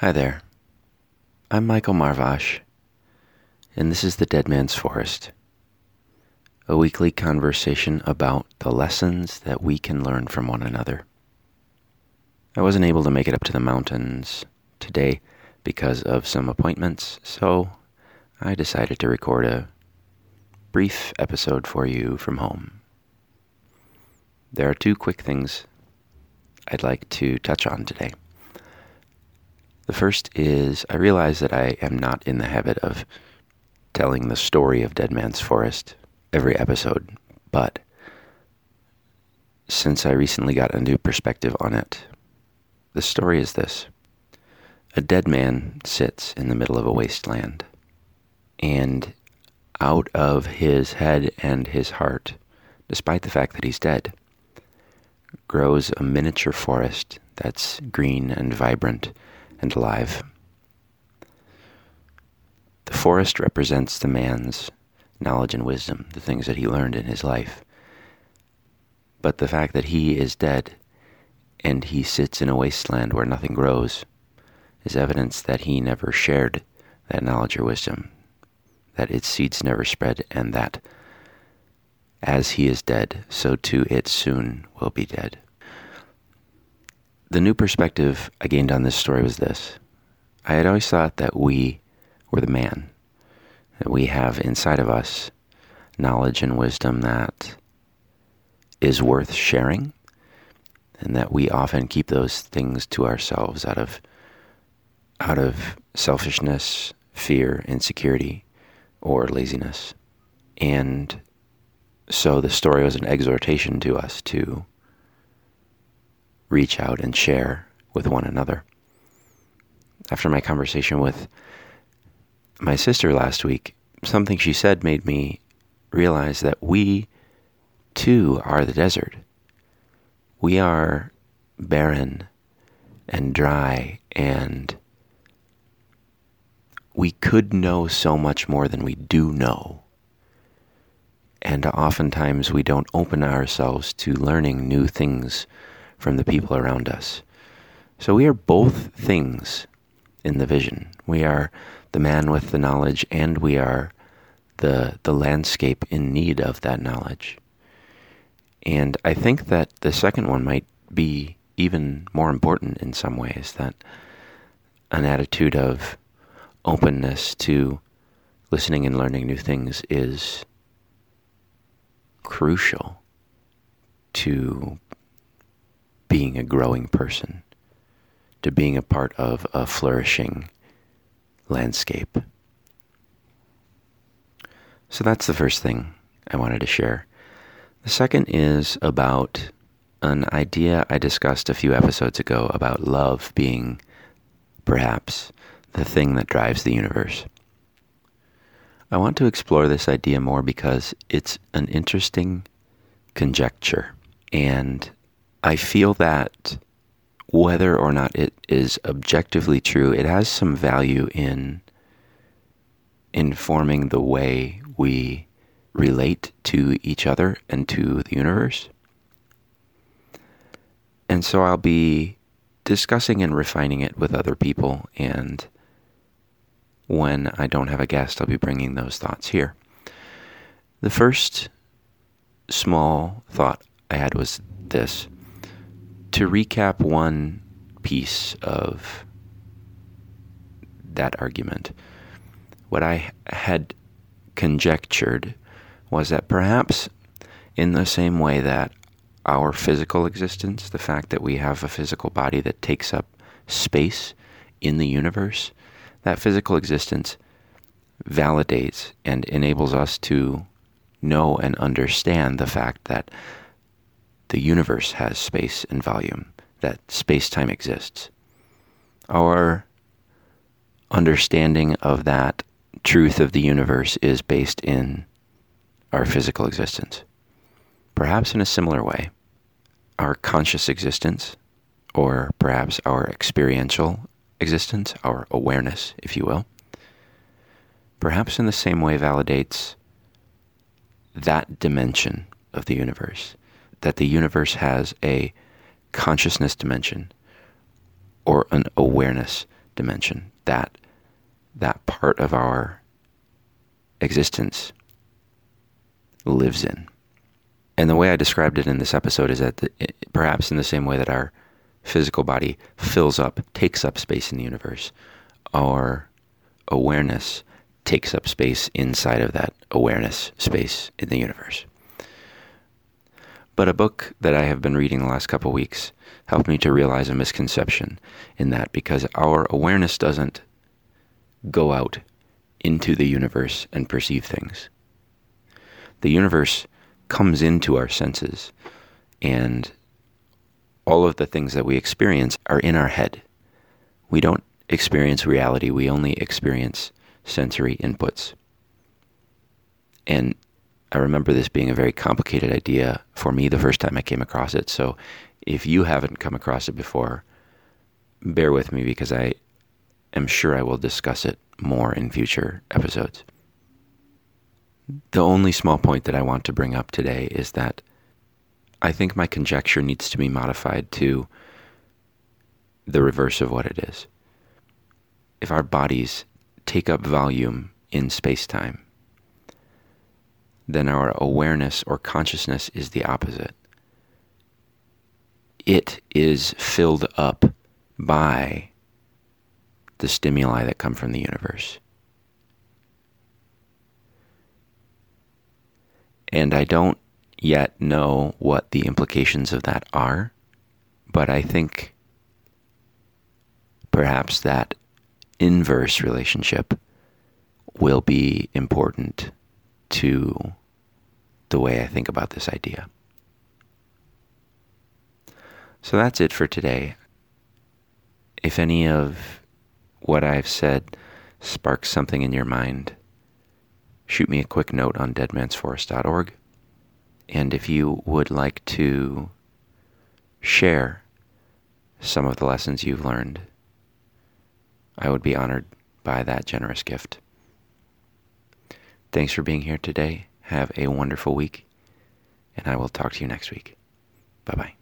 Hi there. I'm Michael Marvash, and this is The Dead Man's Forest, a weekly conversation about the lessons that we can learn from one another. I wasn't able to make it up to the mountains today because of some appointments, so I decided to record a brief episode for you from home. There are two quick things I'd like to touch on today. The first is I realize that I am not in the habit of telling the story of Dead Man's Forest every episode, but since I recently got a new perspective on it, the story is this. A dead man sits in the middle of a wasteland, and out of his head and his heart, despite the fact that he's dead, grows a miniature forest that's green and vibrant and alive. The forest represents the man's knowledge and wisdom, the things that he learned in his life. But the fact that he is dead and he sits in a wasteland where nothing grows is evidence that he never shared that knowledge or wisdom, that its seeds never spread, and that as he is dead, so too it soon will be dead. The new perspective I gained on this story was this. I had always thought that we were the man, that we have inside of us knowledge and wisdom that is worth sharing, and that we often keep those things to ourselves out of out of selfishness, fear, insecurity, or laziness. And so the story was an exhortation to us to reach out and share with one another. After my conversation with my sister last week, something she said made me realize that we too are the desert. We are barren and dry, and we could know so much more than we do know. And oftentimes we don't open ourselves to learning new things from the people around us. So we are both things in the vision. We are the man with the knowledge, and we are the, the landscape in need of that knowledge. And I think that the second one might be even more important in some ways that an attitude of openness to listening and learning new things is crucial to being a growing person, to being a part of a flourishing landscape. So that's the first thing I wanted to share. The second is about an idea I discussed a few episodes ago about love being perhaps the thing that drives the universe. I want to explore this idea more because it's an interesting conjecture and I feel that whether or not it is objectively true, it has some value in informing the way we relate to each other and to the universe. And so I'll be discussing and refining it with other people. And when I don't have a guest, I'll be bringing those thoughts here. The first small thought I had was this to recap one piece of that argument, what I had conjectured was that perhaps in the same way that our physical existence, the fact that we have a physical body that takes up space in the universe, that physical existence validates and enables us to know and understand the fact that the universe has space and volume, that space time exists. Our understanding of that truth of the universe is based in our physical existence. Perhaps in a similar way, our conscious existence, or perhaps our experiential existence, our awareness, if you will, perhaps in the same way validates that dimension of the universe that the universe has a consciousness dimension or an awareness dimension, that that part of our existence lives in. And the way I described it in this episode is that the, perhaps in the same way that our physical body fills up, takes up space in the universe, our awareness takes up space inside of that awareness space in the universe. But a book that I have been reading the last couple weeks helped me to realize a misconception in that because our awareness doesn't go out into the universe and perceive things. The universe comes into our senses, and all of the things that we experience are in our head. We don't experience reality, we only experience sensory inputs. And I remember this being a very complicated idea for me the first time I came across it. So if you haven't come across it before, bear with me because I am sure I will discuss it more in future episodes. The only small point that I want to bring up today is that I think my conjecture needs to be modified to the reverse of what it is. If our bodies take up volume in space time, then our awareness or consciousness is the opposite. It is filled up by the stimuli that come from the universe. And I don't yet know what the implications of that are, but I think perhaps that inverse relationship will be important to the way I think about this idea. So that's it for today. If any of what I've said sparks something in your mind, shoot me a quick note on deadmansforest.org. And if you would like to share some of the lessons you've learned, I would be honored by that generous gift. Thanks for being here today. Have a wonderful week, and I will talk to you next week. Bye bye.